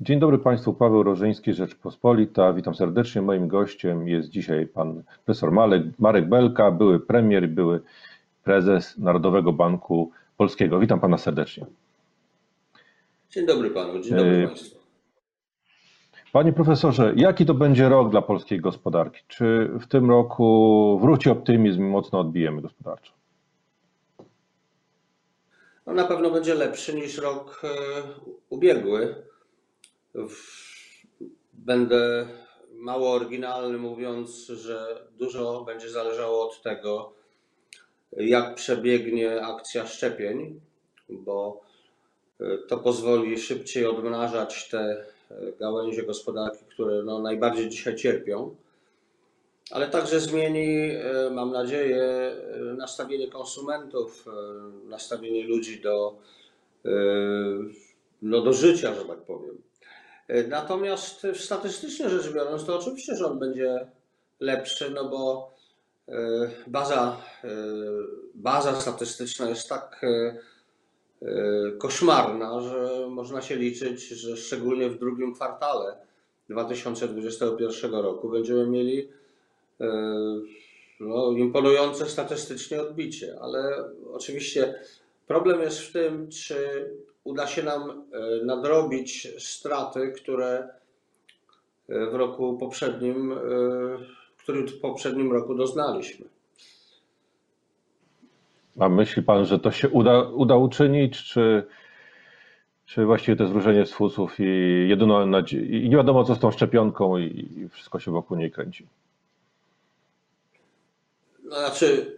Dzień dobry Państwu, Paweł Rożyński, Rzeczpospolita. Witam serdecznie. Moim gościem jest dzisiaj pan profesor Marek, Marek Belka, były premier, były prezes Narodowego Banku Polskiego. Witam pana serdecznie. Dzień dobry panu, dzień dobry Yy, państwu. Panie profesorze, jaki to będzie rok dla polskiej gospodarki? Czy w tym roku wróci optymizm i mocno odbijemy gospodarczo? No, na pewno będzie lepszy niż rok e, ubiegły. Będę mało oryginalny, mówiąc, że dużo będzie zależało od tego, jak przebiegnie akcja szczepień, bo e, to pozwoli szybciej odmrażać te e, gałęzie gospodarki, które no, najbardziej dzisiaj cierpią. Ale także zmieni, e, mam nadzieję, nastawienie konsumentów, nastawienie ludzi do, no, do życia, że tak powiem. E, Natomiast statystycznie rzecz biorąc, to oczywiście, że on będzie lepszy, no bo e, baza, e, baza statystyczna jest tak e, e, koszmarna, że można się liczyć, że szczególnie w drugim kwartale 2021 roku będziemy mieli e, no, imponujące statystycznie odbicie, ale oczywiście problem jest w tym, czy uda się nam e, nadrobić straty, które e, w roku poprzednim, e, który w poprzednim roku doznaliśmy. A myśli pan, że to się uda, uda uczynić, czy, czy właściwie to jest wróżenie z fusów i jedyną nadzie- i nie wiadomo co z tą szczepionką i, i wszystko się wokół niej kręci? No, znaczy,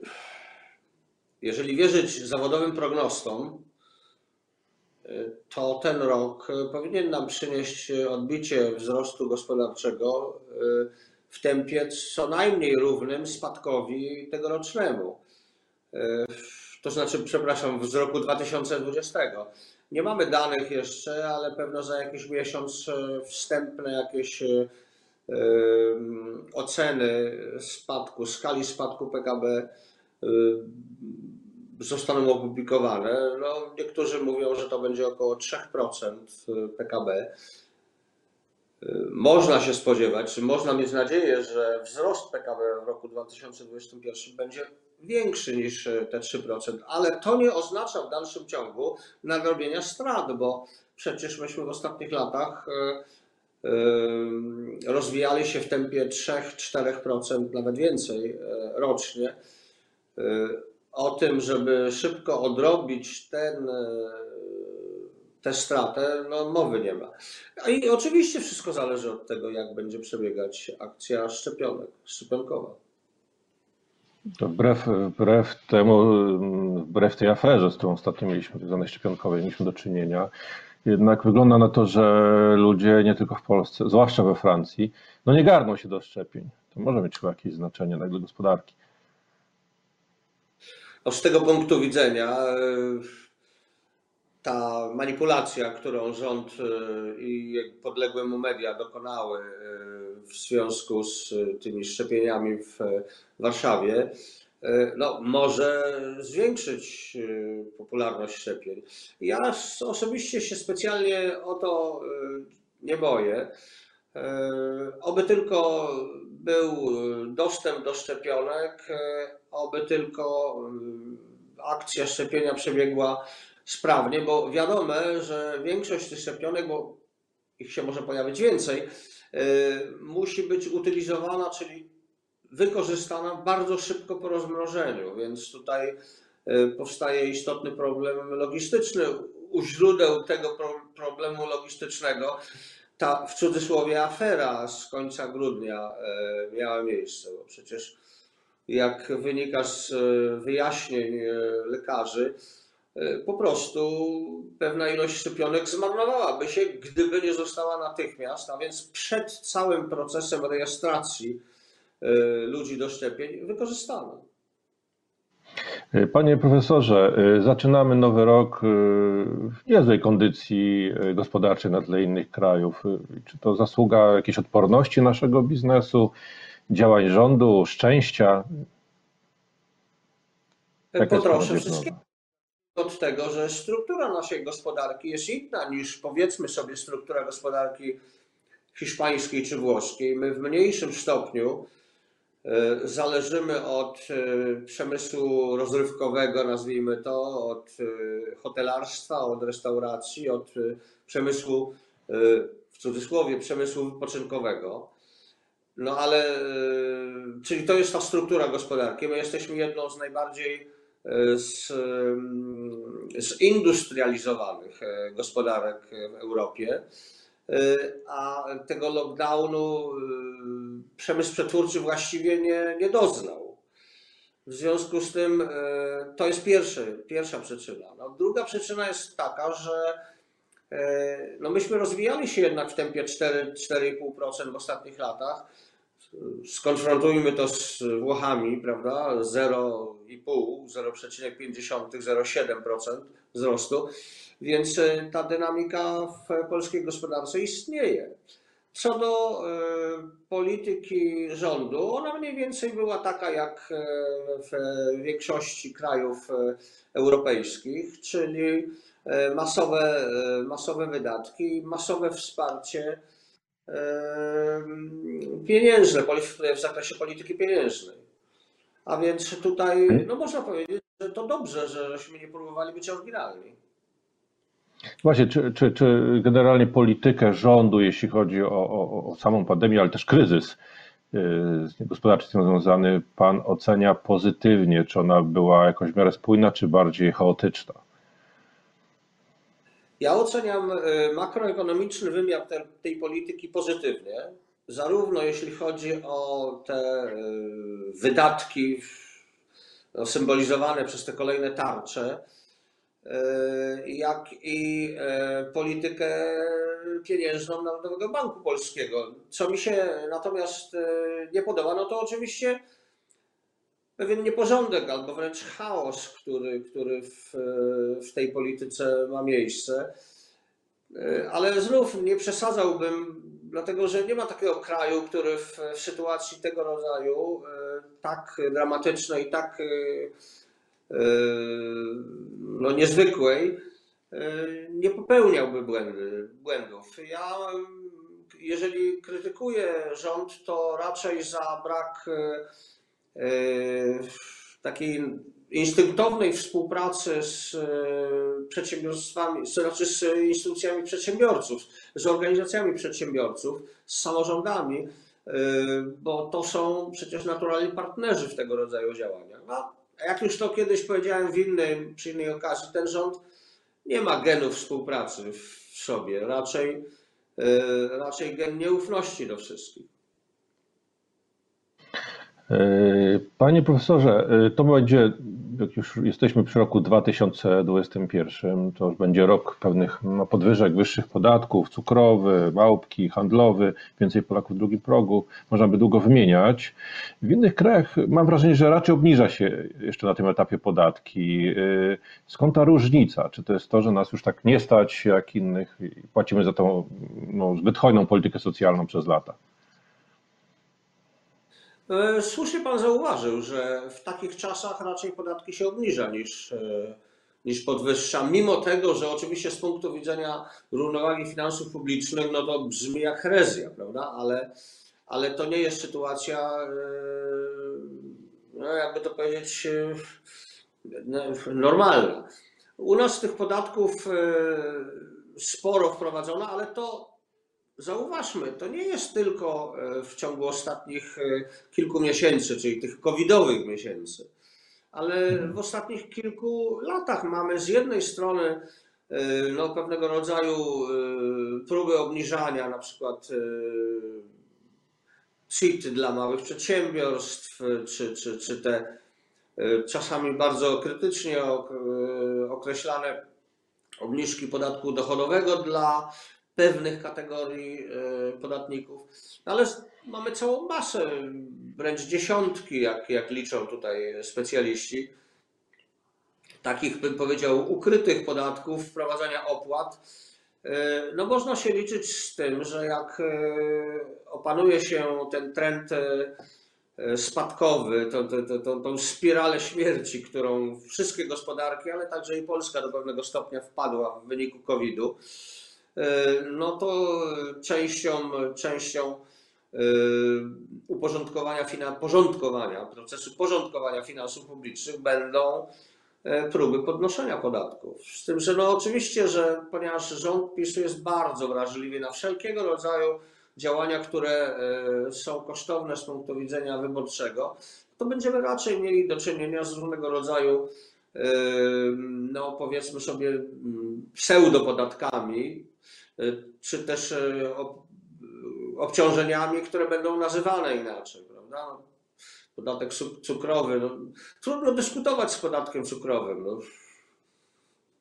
jeżeli wierzyć zawodowym prognostom, to ten rok y, powinien nam przynieść y, odbicie wzrostu gospodarczego y, w tempie co najmniej równym spadkowi tegorocznemu. To znaczy, przepraszam, z roku 2020. Nie mamy danych jeszcze, ale pewno za jakiś miesiąc wstępne jakieś oceny spadku, skali spadku PKB zostaną opublikowane. No, niektórzy mówią, że to będzie około 3% PKB. Y, Można się spodziewać, czy można mieć nadzieję, że wzrost PKB w roku 2021 będzie większy niż y, te 3%, ale to nie oznacza w dalszym ciągu nadrobienia strat, bo przecież myśmy w ostatnich latach y, rozwijali się w tempie 3-4%, nawet więcej rocznie. O tym, żeby szybko odrobić ten, e, tę stratę, no mowy nie ma. I oczywiście wszystko zależy od tego, jak będzie przebiegać akcja szczepionek, szczepionkowa. To wbrew, wbrew temu, wbrew tej aferze, z którą ostatnio mieliśmy, zwanej szczepionkowej, mieliśmy do czynienia, jednak wygląda na to, że ludzie nie tylko w Polsce, zwłaszcza we Francji, no nie garną się do szczepień. To może mieć chyba jakieś znaczenie dla gospodarki. No, z tego punktu widzenia e, ta manipulacja, którą rząd e, i podległe mu media dokonały e, w związku z tymi szczepieniami w Warszawie, no, może zwiększyć popularność szczepień. Ja osobiście się specjalnie o to nie boję. E, Oby tylko był dostęp do szczepionek, e, oby tylko e, akcja szczepienia przebiegła sprawnie, bo wiadomo, że większość tych szczepionek, bo ich się może pojawić więcej, e, musi być utylizowana, czyli wykorzystana bardzo szybko po rozmrożeniu, więc tutaj e, powstaje istotny problem logistyczny. U źródeł tego pro- problemu logistycznego ta w cudzysłowie afera z końca grudnia e, miała miejsce, bo przecież jak wynika z e, wyjaśnień e, lekarzy, po prostu pewna ilość szczepionek zmarnowałaby się, gdyby nie została natychmiast, a więc przed całym procesem rejestracji ludzi do szczepień wykorzystana. Panie profesorze, y, zaczynamy nowy rok y, w niezłej kondycji gospodarczej na tle innych krajów. Czy to zasługa jakiejś odporności naszego biznesu, działań rządu, szczęścia? Pana Poproszę diagnoza? wszystkiego. od tego, że struktura naszej gospodarki jest inna niż powiedzmy sobie struktura gospodarki hiszpańskiej czy włoskiej. My w mniejszym stopniu e, zależymy od e, przemysłu rozrywkowego, nazwijmy to, od e, hotelarstwa, od restauracji, od przemysłu, w cudzysłowie, przemysłu wypoczynkowego. No ale, czyli to jest ta struktura gospodarki. My jesteśmy jedną z najbardziej z, zindustrializowanych gospodarek w Europie. Y, a tego lockdownu y, przemysł przetwórczy właściwie nie, nie doznał. W związku z tym y, to jest pierwszy, pierwsza przyczyna. No, druga przyczyna jest taka, że no myśmy rozwijali się jednak w tempie 4,5% w ostatnich latach. Skonfrontujmy to z Włochami, prawda? 0,5, 0,50, 0,7% wzrostu. Więc e, ta dynamika w polskiej gospodarce istnieje. Co do e, polityki rządu, ona mniej więcej była taka jak e, w większości krajów europejskich, czyli masowe, masowe wydatki, masowe wsparcie pieniężne w zakresie polityki pieniężnej. A więc tutaj, no można powiedzieć, że to dobrze, żeśmy nie próbowali być oryginalni. Właśnie, czy, czy, czy generalnie politykę rządu, jeśli chodzi o, o, o samą pandemię, ale też kryzys gospodarczy z tym związany, Pan ocenia pozytywnie? Czy ona była jakoś w miarę spójna, czy bardziej chaotyczna? Ja oceniam y, makroekonomiczny wymiar tej, tej polityki pozytywnie, zarówno jeśli chodzi o te y, wydatki symbolizowane przez te kolejne tarcze, jak i e, politykę pieniężną Narodowego Banku Polskiego. Co mi się natomiast e, nie podoba, no to oczywiście pewien nieporządek albo wręcz chaos, który, który w, w tej polityce ma miejsce. Ale znów nie przesadzałbym, dlatego że nie ma takiego kraju, który w, w sytuacji tego rodzaju, tak dramatycznej, tak no, niezwykłej, nie popełniałby błędy, błędów. Ja, jeżeli krytykuję rząd, to raczej za brak e, takiej instynktownej współpracy z e, przedsiębiorstwami, znaczy z instytucjami przedsiębiorców, z organizacjami przedsiębiorców, z samorządami, e, bo to są przecież naturalni partnerzy w tego rodzaju działaniach. No, jak już to kiedyś powiedziałem w innej, przy innej okazji, ten rząd nie ma genów współpracy w sobie, raczej, e, raczej gen nieufności do wszystkich. E, panie profesorze, e, to będzie jak już jesteśmy przy roku 2021, to już będzie rok pewnych no, podwyżek, wyższych podatków, cukrowy, małpki, handlowy, więcej Polaków w drugim progu, można by długo wymieniać. W innych krajach mam wrażenie, że raczej obniża się jeszcze na tym etapie podatki. Y, skąd ta różnica? Czy to jest to, że nas już tak nie stać jak innych i płacimy za tą no, zbyt hojną politykę socjalną przez lata? E, słusznie Pan zauważył, że w takich czasach raczej podatki się obniża niż, e, niż podwyższa, mimo tego, że oczywiście z punktu widzenia równowagi finansów publicznych, no to brzmi jak herezja, prawda? Ale, ale to nie jest sytuacja, e, no jakby to powiedzieć, no, normalna. U nas tych podatków sporo wprowadzono, ale to zauważmy, to nie jest tylko e, w ciągu ostatnich e, kilku miesięcy, czyli tych covidowych miesięcy, ale mhm. w ostatnich kilku latach mamy z jednej strony e, no, pewnego rodzaju próby obniżania na przykład CIT dla małych przedsiębiorstw, czy, czy, czy te czasami bardzo krytycznie określane obniżki podatku dochodowego dla pewnych kategorii e, podatników. No ale mamy całą masę, wręcz dziesiątki, jak, jak liczą tutaj specjaliści, takich bym powiedział ukrytych podatków, wprowadzania opłat. E, no można się liczyć z tym, że jak e, opanuje się ten trend spadkowy, tą, tą, tą- tą, spiralę śmierci, którą wszystkie gospodarki, ale także i Polska do pewnego stopnia wpadła w wyniku COVID-u, no to częścią, częścią e, uporządkowania, porządkowania, procesu porządkowania finansów publicznych będą e, próby podnoszenia podatków. Z tym, że no oczywiście, że ponieważ rząd PiSu jest bardzo wrażliwy na wszelkiego rodzaju działania, które e, są kosztowne z punktu widzenia wyborczego, to będziemy raczej mieli do czynienia z różnego rodzaju, e, no powiedzmy sobie, mm, pseudopodatkami, e, czy też e, ob- obciążeniami, które będą nazywane inaczej, prawda? No, Podatek cu- cukrowy, no, trudno dyskutować z podatkiem cukrowym, no,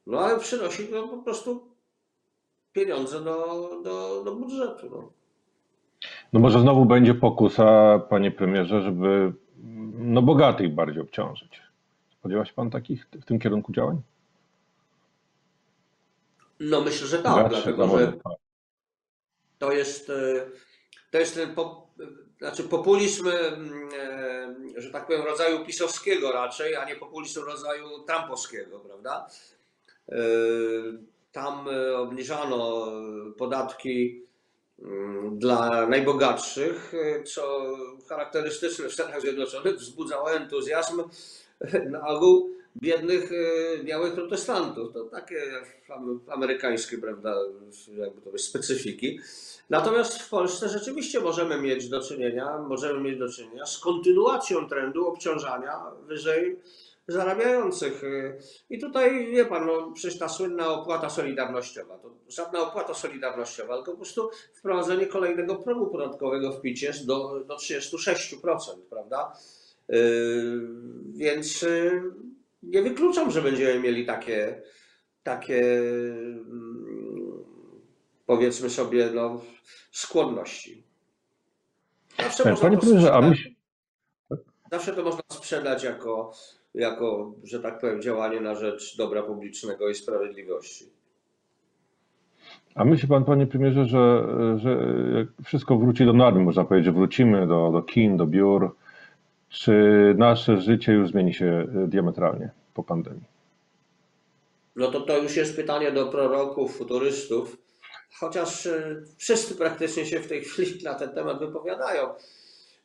no ale przynosi no, po prostu pieniądze do, do, do budżetu. No. No może znowu będzie pokusa, panie premierze, żeby no bogatych bardziej obciążyć. Spodziewa się pan takich w tym kierunku działań? No myślę, że tak, dlatego że tak. to jest, e, to jest ten po, znaczy populizm, mm, e, że tak powiem, rodzaju pisowskiego raczej, a nie populizm rodzaju trumpowskiego, prawda? E, Tam e, obniżano podatki mm, dla najbogatszych, e, co charakterystyczne w Stanach Zjednoczonych wzbudzało entuzjazm na ogół biednych e, białych protestantów. To takie am- amerykańskie, prawda, jakby to powiedzieć, specyfiki. Natomiast w Polsce rzeczywiście możemy mieć do czynienia, możemy mieć do czynienia z kontynuacją trendu obciążania wyżej zarabiających. I tutaj wie pan, no, przecież ta słynna opłata solidarnościowa, to żadna opłata solidarnościowa, tylko po prostu wprowadzenie kolejnego progu podatkowego w PIT jest do, do 36%, prawda? Yy, Więc yy, nie wykluczam, że będziemy mieli takie, takie mm, powiedzmy sobie, no, skłonności. Zawsze Tak, można Panie to premierze, a myśl, zawsze to można sprzedać jako, jako, że tak powiem, działanie na rzecz dobra publicznego i sprawiedliwości. a myśli pan, panie premierze, że, że wszystko wróci do normy, można powiedzieć, że wrócimy do, do kin, do biur, czy nasze życie już zmieni się diametralnie po pandemii? No to to już jest pytanie do proroków, futurystów, chociaż e, wszyscy praktycznie się w tej chwili na ten temat wypowiadają.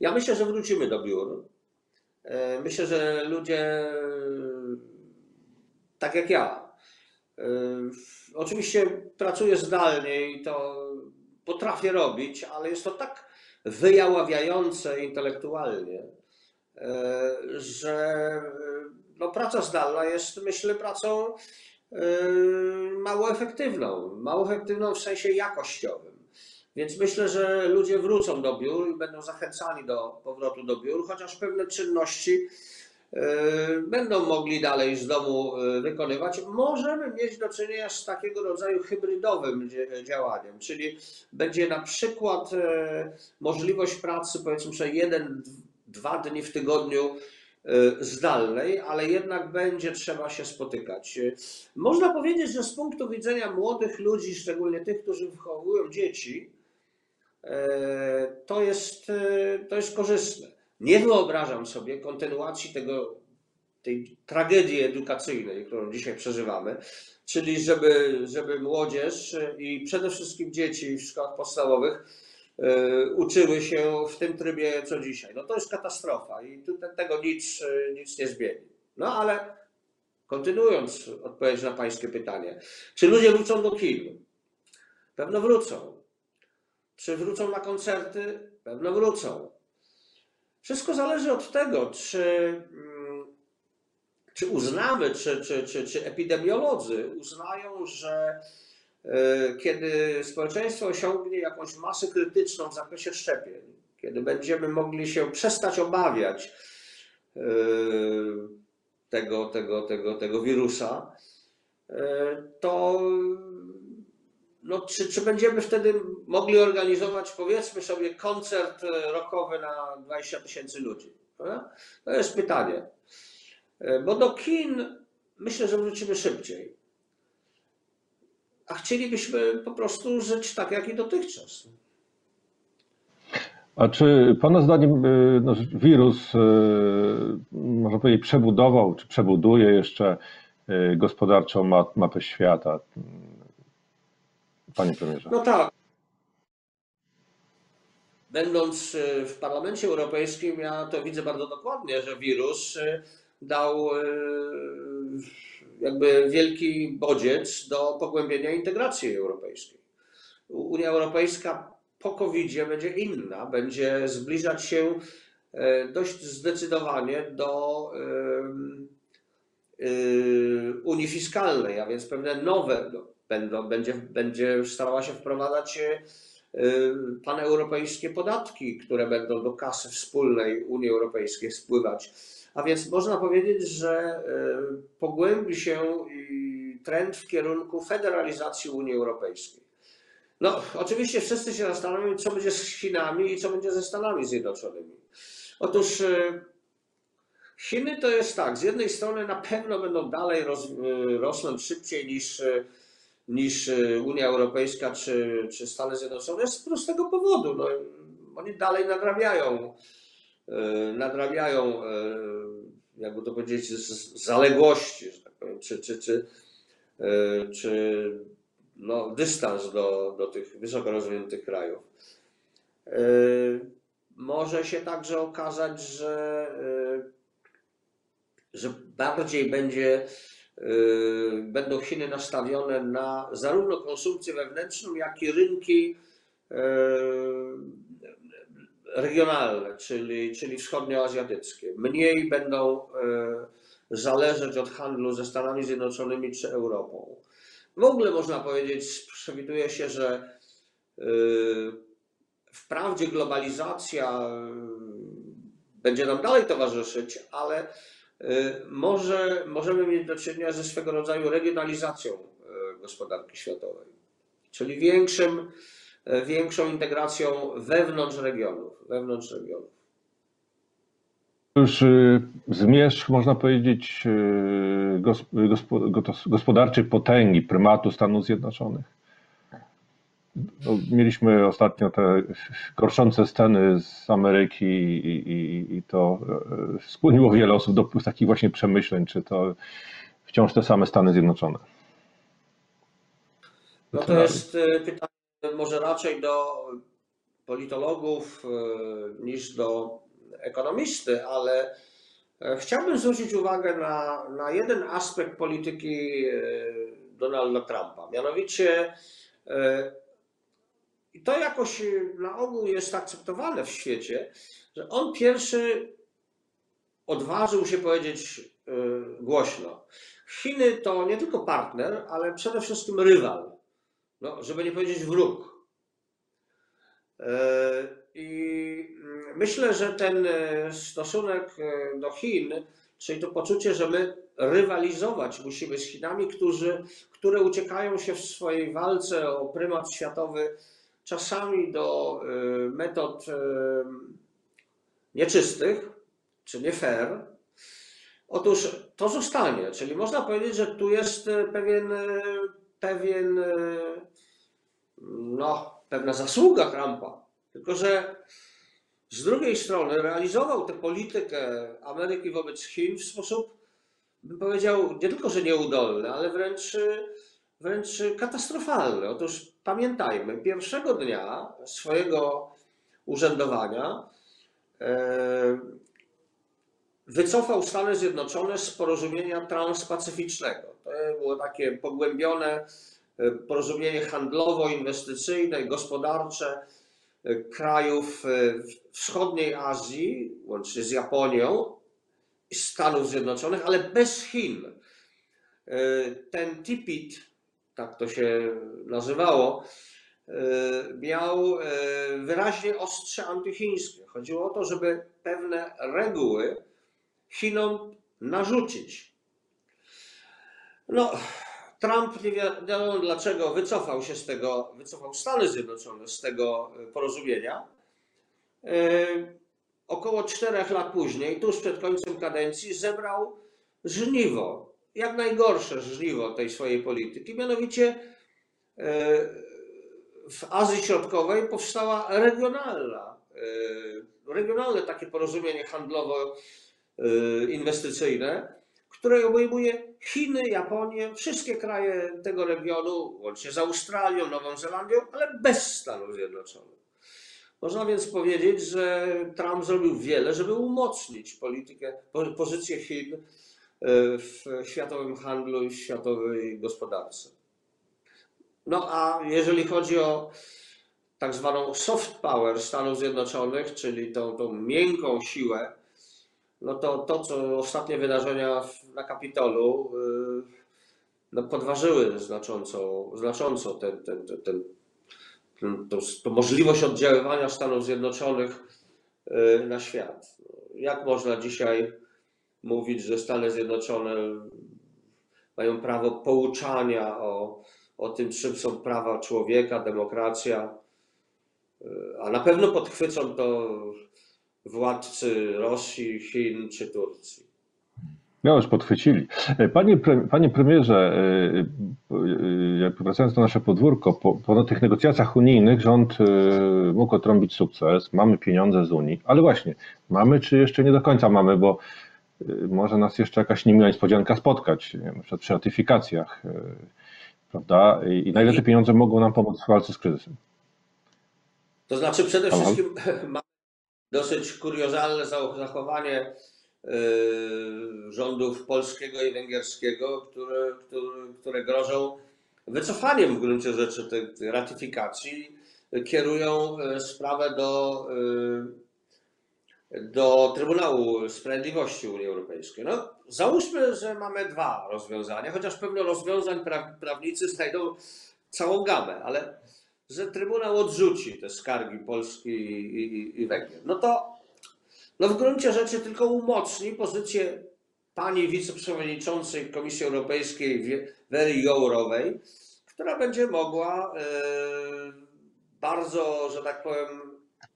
Ja myślę, że wrócimy do biur. E, Myślę, że ludzie, e, tak jak ja, e, oczywiście pracuję zdalnie i to potrafię robić, ale jest to tak wyjaławiające intelektualnie, e, że e, no, praca zdalna jest, myślę, pracą e, mało efektywną. Mało efektywną w sensie jakościowym. Więc myślę, że ludzie wrócą do biur i będą zachęcani do powrotu do biur, chociaż pewne czynności e, będą mogli dalej z domu e, wykonywać. Możemy mieć do czynienia z takiego rodzaju hybrydowym działaniem, czyli będzie na przykład e, możliwość pracy, powiedzmy sobie, jeden, dwa dni w tygodniu e, zdalnej, ale jednak będzie trzeba się spotykać. E, Można powiedzieć, że z punktu widzenia młodych ludzi, szczególnie tych, którzy wychowują dzieci, e, to jest, to jest korzystne. Nie wyobrażam sobie kontynuacji tego, tej tragedii edukacyjnej, którą dzisiaj przeżywamy, czyli żeby, żeby młodzież i przede wszystkim dzieci w szkołach podstawowych uczyły się w tym trybie co dzisiaj. No to jest katastrofa i tutaj tego nic, e, nic nie zmieni. No ale kontynuując odpowiedź na Pańskie pytanie, czy ludzie wrócą do kin? Pewno wrócą. Czy wrócą na koncerty? Pewno wrócą. Wszystko zależy od tego, czy, mm, czy uznamy, czy, czy, czy, czy epidemiolodzy uznają, że kiedy społeczeństwo osiągnie jakąś masę krytyczną w zakresie szczepień, kiedy będziemy mogli się przestać obawiać e, tego, tego, tego, tego wirusa, e, to no, czy, czy będziemy wtedy mogli organizować, powiedzmy sobie, koncert e, rockowy na 20 tysięcy ludzi? To jest pytanie. E, Bo do kin myślę, że wrócimy szybciej. A chcielibyśmy po prostu żyć tak, jak i dotychczas. A czy Pana zdaniem y, no, wirus, y, można powiedzieć, przebudował, czy przebuduje jeszcze y, gospodarczą mapę świata? Panie premierze. No tak. Będąc w Parlamencie Europejskim, ja to widzę bardzo dokładnie, że wirus dał jakby wielki bodziec do pogłębienia integracji europejskiej. Unia Europejska po covid będzie inna, będzie zbliżać się e, dość zdecydowanie do e, Unii Fiskalnej, a więc pewne nowe no, będą, będzie, będzie starała się wprowadzać e, paneuropejskie podatki, które będą do kasy wspólnej Unii Europejskiej spływać. A więc można powiedzieć, że pogłębi się trend w kierunku federalizacji Unii Europejskiej. No, oczywiście wszyscy się zastanawiają, co będzie z Chinami i co będzie ze Stanami Zjednoczonymi. Otóż e, Chiny to jest tak, z jednej strony na pewno będą dalej roz, e, rosnąć szybciej niż, e, niż Unia Europejska czy, czy Stany Zjednoczone z prostego powodu. No, oni dalej nadrabiają, nadrabiają, jakby to powiedzieć, zaległości, że tak powiem, czy, czy, czy, czy no, dystans do, do tych wysoko rozwiniętych krajów. E, może się także okazać, że, e, że bardziej będzie, e, będą Chiny nastawione na zarówno konsumpcję wewnętrzną, jak i rynki regionalne, czyli, czyli wschodnioazjatyckie. Mniej będą zależeć od handlu ze Stanami Zjednoczonymi czy Europą. W ogóle można powiedzieć, przewiduje się, że y, wprawdzie globalizacja y, będzie nam dalej towarzyszyć, ale może, możemy mieć do czynienia ze swego rodzaju regionalizacją gospodarki światowej, czyli większym, większą integracją wewnątrz regionów. Wewnątrz regionów już y, zmierzch, można powiedzieć, y, gospodarczej potęgi, prymatu Stanów Zjednoczonych. No, mieliśmy ostatnio te gorszące sceny z Ameryki i, i, i to y, skłoniło wiele osób do takich właśnie przemyśleń, czy to wciąż te same Stany Zjednoczone. No to jest pytanie może raczej do politologów niż do ekonomisty, ale e, chciałbym zwrócić uwagę na, na jeden aspekt polityki e, Donalda Trumpa. Mianowicie, e, i to jakoś na ogół jest akceptowane w świecie, że on pierwszy odważył się powiedzieć głośno. Chiny to nie tylko partner, ale przede wszystkim rywal, no, żeby nie powiedzieć wróg. I mm, myślę, że ten e, stosunek e, do Chin, czyli to poczucie, że my rywalizować musimy z Chinami, którzy, które uciekają się w swojej walce o prymat światowy czasami do e, metod nieczystych czy nie fair. Otóż to zostanie, czyli można powiedzieć, że tu jest pewien, pewien no, pewna zasługa Trumpa tylko, że z drugiej strony realizował tę politykę Ameryki wobec Chin w sposób, bym powiedział, nie tylko, że nieudolny, ale wręcz, wręcz katastrofalny. Otóż pamiętajmy, pierwszego dnia swojego urzędowania e, wycofał Stany Zjednoczone z porozumienia transpacyficznego. To było takie pogłębione e, porozumienie handlowo-inwestycyjne, gospodarcze krajów e, wschodniej Azji, łącznie z Japonią, Stanów Zjednoczonych, ale bez Chin. E, ten TIPIT, tak to się nazywało, e, miał wyraźnie ostrze antychińskie. Chodziło o to, żeby pewne reguły Chinom narzucić. No, Trump nie wiadomo dlaczego wycofał się z tego, wycofał Stany Zjednoczone z tego e, porozumienia. E, około czterech lat później, tuż przed końcem kadencji, zebrał żniwo, jak najgorsze żniwo tej swojej polityki. Mianowicie e, w Azji Środkowej powstała regionalna regionalne takie porozumienie handlowo-inwestycyjne, które obejmuje Chiny, Japonię, wszystkie kraje tego regionu, łącznie z Australią, Nową Zelandią, ale bez Stanów Zjednoczonych. Można więc powiedzieć, że Trump zrobił wiele, żeby umocnić politykę, po- pozycję Chin e, w światowym handlu i w światowej gospodarce. No a jeżeli chodzi o tak zwaną soft power Stanów Zjednoczonych, czyli tą, tą miękką siłę, no to to, co ostatnie wydarzenia na Kapitolu y, no podważyły znacząco, znacząco ten, ten, ten, ten, ten, tą, tą możliwość oddziaływania Stanów Zjednoczonych y, na świat. Jak można dzisiaj mówić, że Stany Zjednoczone mają prawo pouczania o, o tym, czym są prawa człowieka, demokracja, y, a na pewno podchwycą to władcy Rosji, Chin czy Turcji. No już podchwycili. E, Panie, panie premierze, e, e, wracając na nasze podwórko, po, po tych negocjacjach unijnych rząd mógł odtrąbić sukces, mamy pieniądze z Unii, ale właśnie, mamy czy jeszcze nie do końca mamy, bo może nas jeszcze jakaś niemiła niespodzianka spotkać, na przykład przy ratyfikacjach, prawda? I, na ile te pieniądze mogą nam pomóc w walce z kryzysem? To znaczy przede wszystkim mamy dosyć kuriozalne zach- zachowanie yy, rządów polskiego i węgierskiego, które, które, które grożą wycofaniem w gruncie rzeczy tej, ratyfikacji, kierują e, sprawę do, e, do Trybunału Sprawiedliwości Unii Europejskiej. No, załóżmy, że mamy dwa rozwiązania, chociaż pewno rozwiązań pra, prawnicy znajdą całą gamę, ale że Trybunał odrzuci te skargi Polski i, i, i Węgier, no to no w gruncie rzeczy tylko umocni pozycję pani wiceprzewodniczącej Komisji Europejskiej Wery Jourowej, która będzie mogła e, bardzo, że tak powiem,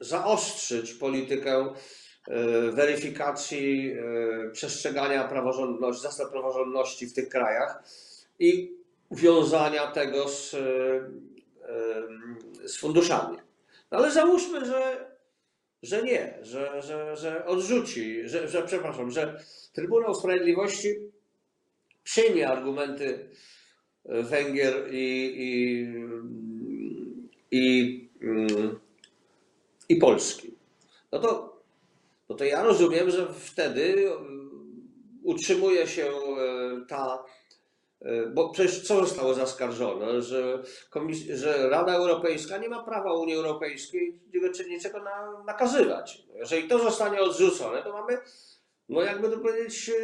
zaostrzyć politykę e, weryfikacji e, przestrzegania praworządności, zasad praworządności w tych krajach i wiązania tego z, z funduszami. No ale załóżmy, że, że nie, że, że, że odrzuci, że, że przepraszam, że Trybunał Sprawiedliwości przyjmie argumenty Węgier i, i, i, mm, i Polski. No to, no to ja rozumiem, że wtedy utrzymuje się e, ta E, Bo przecież co zostało zaskarżone? Że, komis- że Rada Europejska nie ma prawa Unii Europejskiej niczego na, nakazywać. Jeżeli to zostanie odrzucone, to mamy, no jakby to powiedzieć, e,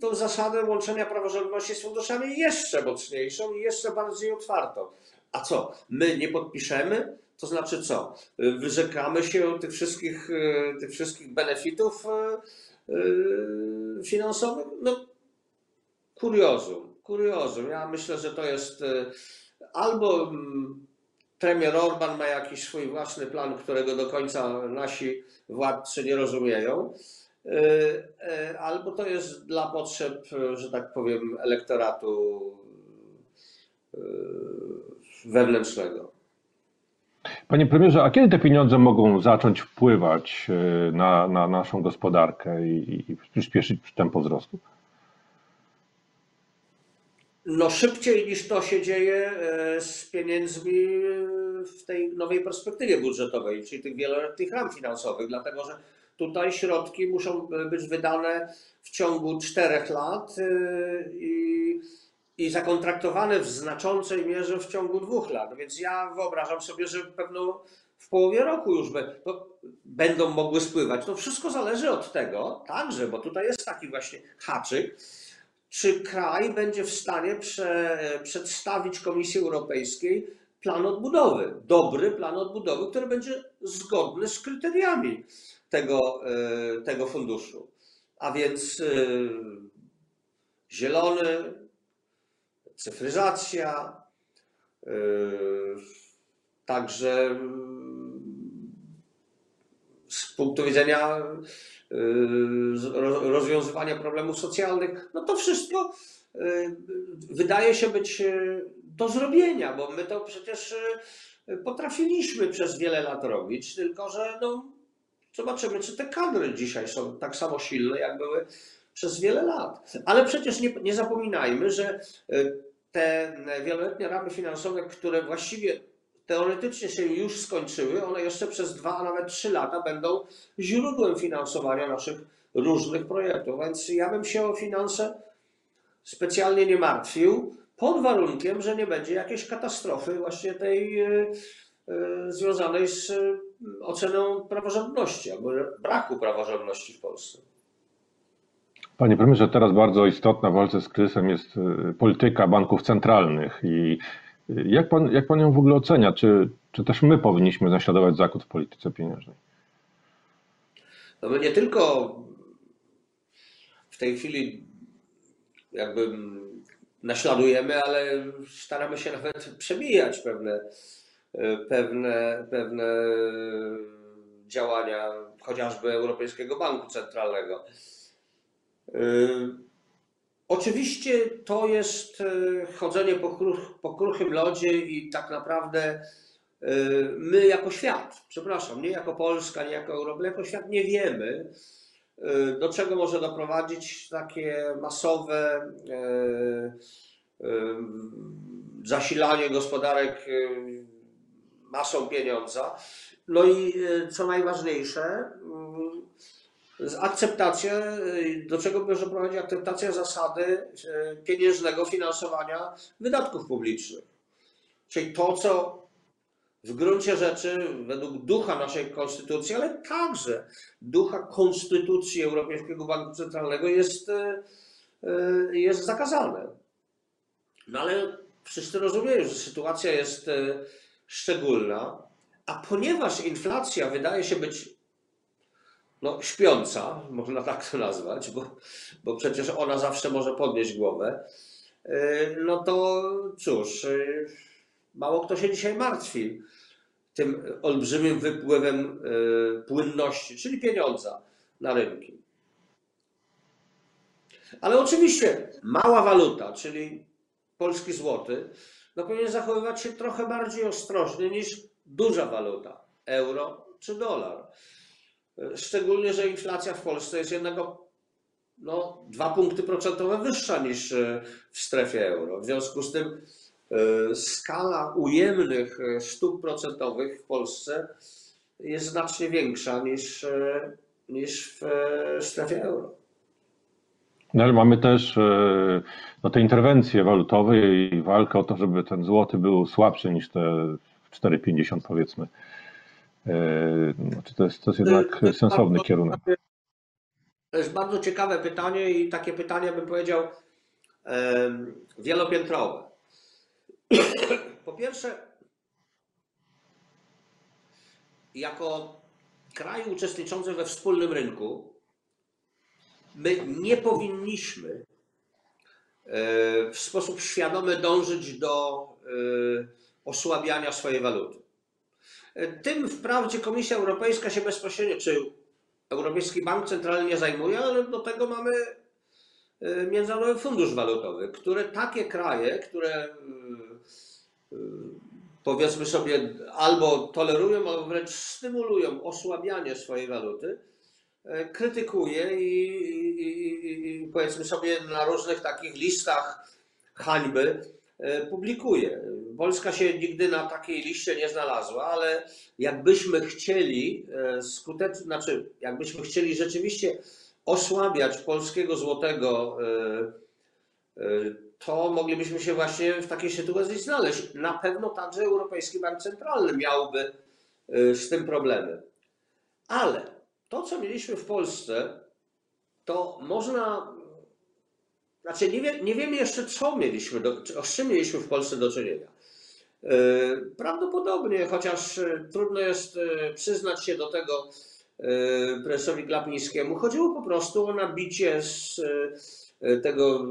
tą zasadę łączenia praworządności z funduszami jeszcze mocniejszą i jeszcze bardziej otwartą. A co? My nie podpiszemy? To znaczy co? E, Wyrzekamy się tych wszystkich, e, tych wszystkich benefitów e, e, finansowych? No, kuriozum, kuriozum. Ja myślę, że to jest e, albo mm, premier Orban ma jakiś swój własny plan, którego do końca nasi władcy nie rozumieją, e, e, albo to jest dla potrzeb, że tak powiem, elektoratu wewnętrznego. Panie premierze, a kiedy te pieniądze mogą zacząć wpływać na, na naszą gospodarkę i, i przyspieszyć tempo wzrostu? No szybciej niż to się dzieje e, z pieniędzmi e, w tej nowej perspektywie budżetowej, czyli tych wieloletnich ram finansowych, dlatego że tutaj środki muszą e, być wydane w ciągu czterech lat i, i zakontraktowane w znaczącej mierze w ciągu dwóch lat. Więc ja wyobrażam sobie, że pewno w połowie roku już będą mogły spływać. To wszystko zależy od tego także, bo tutaj jest taki właśnie haczyk, czy kraj będzie w stanie prze, przedstawić Komisji Europejskiej plan odbudowy, dobry plan odbudowy, który będzie zgodny z kryteriami tego, e, tego funduszu. A więc e, zielony, cyfryzacja, e, także z punktu widzenia y, ro- rozwiązywania problemów socjalnych, no to wszystko y, wydaje się być y, do zrobienia, bo my to przecież potrafiliśmy przez wiele lat robić, tylko że no, Zobaczymy, czy te kadry dzisiaj są tak samo silne, jak były przez wiele lat. Ale przecież nie, nie zapominajmy, że te wieloletnie ramy finansowe, które właściwie teoretycznie się już skończyły, one jeszcze przez dwa, a nawet trzy lata będą źródłem finansowania naszych różnych projektów. Więc ja bym się o finanse specjalnie nie martwił, pod warunkiem, że nie będzie jakiejś katastrofy właśnie tej y, y, związanej z y, oceną praworządności albo braku praworządności w Polsce. Panie premierze, teraz bardzo istotna w walce z kryzysem jest polityka banków centralnych i jak pan, jak pan ją w ogóle ocenia? Czy, czy też my powinniśmy naśladować Zachód w polityce pieniężnej? No my nie tylko w tej chwili jakby naśladujemy, ale staramy się nawet przebijać pewne, pewne, pewne działania chociażby Europejskiego Banku Centralnego. Oczywiście to jest e, chodzenie po, kruch, po kruchym lodzie i tak naprawdę e, my jako świat, przepraszam, nie jako Polska, nie jako Europa, jako świat nie wiemy, e, do czego może doprowadzić takie masowe zasilanie gospodarek masą pieniądza. No i co najważniejsze, akceptacja, y, do czego może prowadzić akceptacja zasady y, pieniężnego finansowania wydatków publicznych. Czyli to, co w gruncie rzeczy według ducha naszej konstytucji, ale także ducha konstytucji Europejskiego Banku Centralnego jest, y, jest zakazane. No ale wszyscy rozumieją, że sytuacja jest szczególna, a ponieważ inflacja wydaje się być no, śpiąca, można tak to nazwać, bo, bo przecież ona zawsze może podnieść głowę, y, no to cóż, y, mało kto się dzisiaj martwi tym olbrzymim wypływem y, płynności, czyli pieniądza na rynki. Ale oczywiście mała waluta, czyli polski złoty, no powinien zachowywać się trochę bardziej ostrożnie niż duża waluta, euro czy dolar. Szczególnie, że inflacja w Polsce jest jednego no, dwa punkty procentowe wyższa niż e, w strefie euro. W związku z tym e, skala ujemnych e, stóp procentowych w Polsce jest znacznie większa niż, niż w strefie euro. No ale mamy też no, te interwencje walutowe i walkę o to, żeby ten złoty był słabszy niż te 4,50 powiedzmy. Znaczy to, jest, to jest jednak to sensowny bardzo, kierunek. To jest bardzo ciekawe pytanie i takie pytanie bym powiedział wielopiętrowe. Po pierwsze, jako kraj uczestniczący we wspólnym rynku, my nie powinniśmy e, w sposób świadomy dążyć do e, osłabiania swojej waluty. Tym wprawdzie Komisja Europejska się bezpośrednio, czy Europejski Bank Centralny nie zajmuje, ale do tego mamy e, Międzynarodowy Fundusz Walutowy, które takie kraje, które e, e, powiedzmy sobie albo tolerują, albo wręcz stymulują osłabianie swojej waluty, krytykuje i, i, i, i powiedzmy sobie na różnych takich listach hańby publikuje. Polska się nigdy na takiej liście nie znalazła, ale jakbyśmy chcieli e, skutecznie, znaczy jakbyśmy chcieli rzeczywiście osłabiać polskiego złotego, e, e, to moglibyśmy się właśnie w takiej sytuacji znaleźć. Na pewno także Europejski Bank Centralny miałby z tym problemy. Ale to, co mieliśmy w Polsce, to można. Znaczy, nie, wie, nie wiemy jeszcze, co mieliśmy, do, z czym mieliśmy w Polsce do czynienia. E, prawdopodobnie, chociaż e, trudno jest e, przyznać się do tego prezesowi Glapińskiemu, chodziło po prostu o nabicie z tego,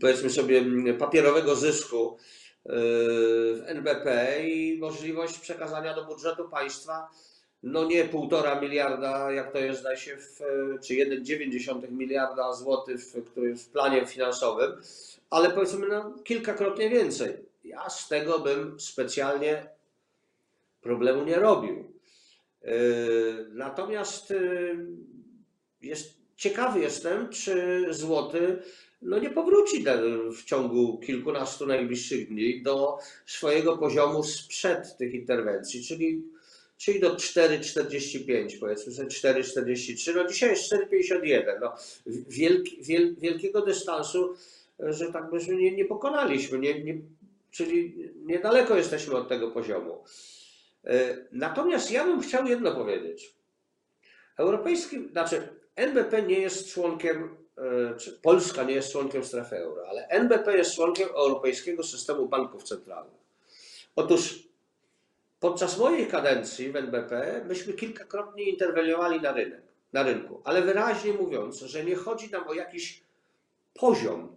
powiedzmy sobie, papierowego zysku w NBP i możliwość przekazania do budżetu państwa no nie półtora miliarda, jak to jest, zdaje się, w, czy 1,9 miliarda złotych, który w planie finansowym, ale powiedzmy no, kilkakrotnie więcej. Ja z tego bym specjalnie problemu nie robił. Yy, Natomiast yy, jest, ciekawy jestem, czy złoty no nie powróci w ciągu kilkunastu najbliższych dni do swojego poziomu sprzed tych interwencji, czyli, czyli do 4,45 powiedzmy sobie 4,43. No dzisiaj jest 4,51. No, wielki, wiel, wielkiego dystansu, że tak byśmy nie, nie pokonaliśmy, nie, nie, czyli niedaleko jesteśmy od tego poziomu. E, Natomiast ja bym chciał jedno powiedzieć. Europejski, znaczy NBP nie jest członkiem, e, czy Polska nie jest członkiem strefy euro, ale NBP jest członkiem Europejskiego Systemu Banków Centralnych. Otóż podczas mojej kadencji w NBP myśmy kilkakrotnie interweniowali na rynek, na rynku, ale wyraźnie mówiąc, że nie chodzi nam o jakiś poziom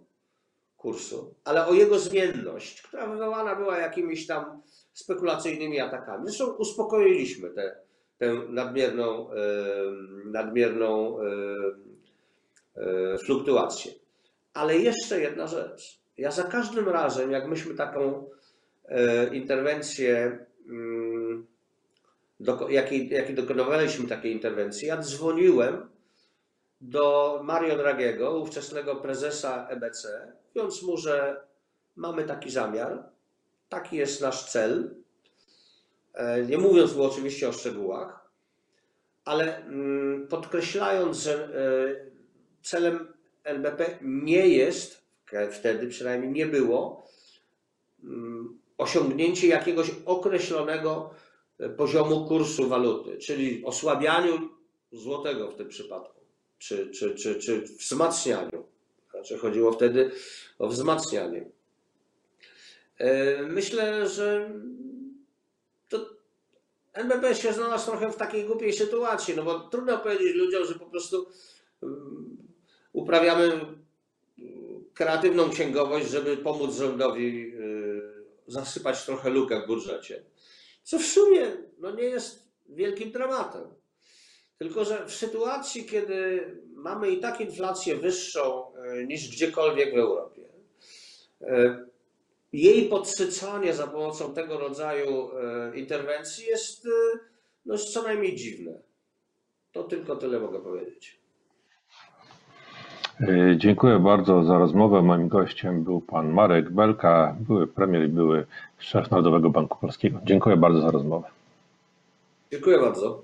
kursu, ale o jego zmienność, która wywołana była jakimiś tam spekulacyjnymi atakami. Zresztą uspokoiliśmy tę tę nadmierną, nadmierną e, fluktuację. Ale jeszcze jedna rzecz. Ja za każdym razem, jak myśmy taką e, interwencję, mm, doko- jakiej, jakiej dokonywaliśmy takiej interwencji, ja dzwoniłem do Mario Dragiego, ówczesnego prezesa EBC, mówiąc mu, że mamy taki zamiar, taki jest nasz cel, E, nie mówiąc mu oczywiście o szczegółach, ale mm, podkreślając, że e, celem NBP nie jest, wtedy przynajmniej nie było, mm, osiągnięcie jakiegoś określonego e, poziomu kursu waluty, czyli osłabianiu złotego w tym przypadku, czy, czy, czy, czy wzmacnianiu. Znaczy chodziło wtedy o wzmacnianie. E, Myślę, że to NBP się znalazł trochę w takiej głupiej sytuacji, no bo trudno powiedzieć ludziom, że po prostu um, uprawiamy kreatywną księgowość, żeby pomóc rządowi y, zasypać trochę lukę w budżecie. Co w sumie no nie jest wielkim dramatem. Tylko, że w sytuacji, kiedy mamy i tak inflację wyższą y, niż gdziekolwiek w Europie, y, jej podsycanie za pomocą tego rodzaju e, interwencji jest, e, no, jest co najmniej dziwne. To tylko tyle mogę powiedzieć. E, Dziękuję bardzo za rozmowę. Moim gościem był pan Marek Belka, były premier i były szef Narodowego Banku Polskiego. Dziękuję bardzo za rozmowę. Dziękuję bardzo.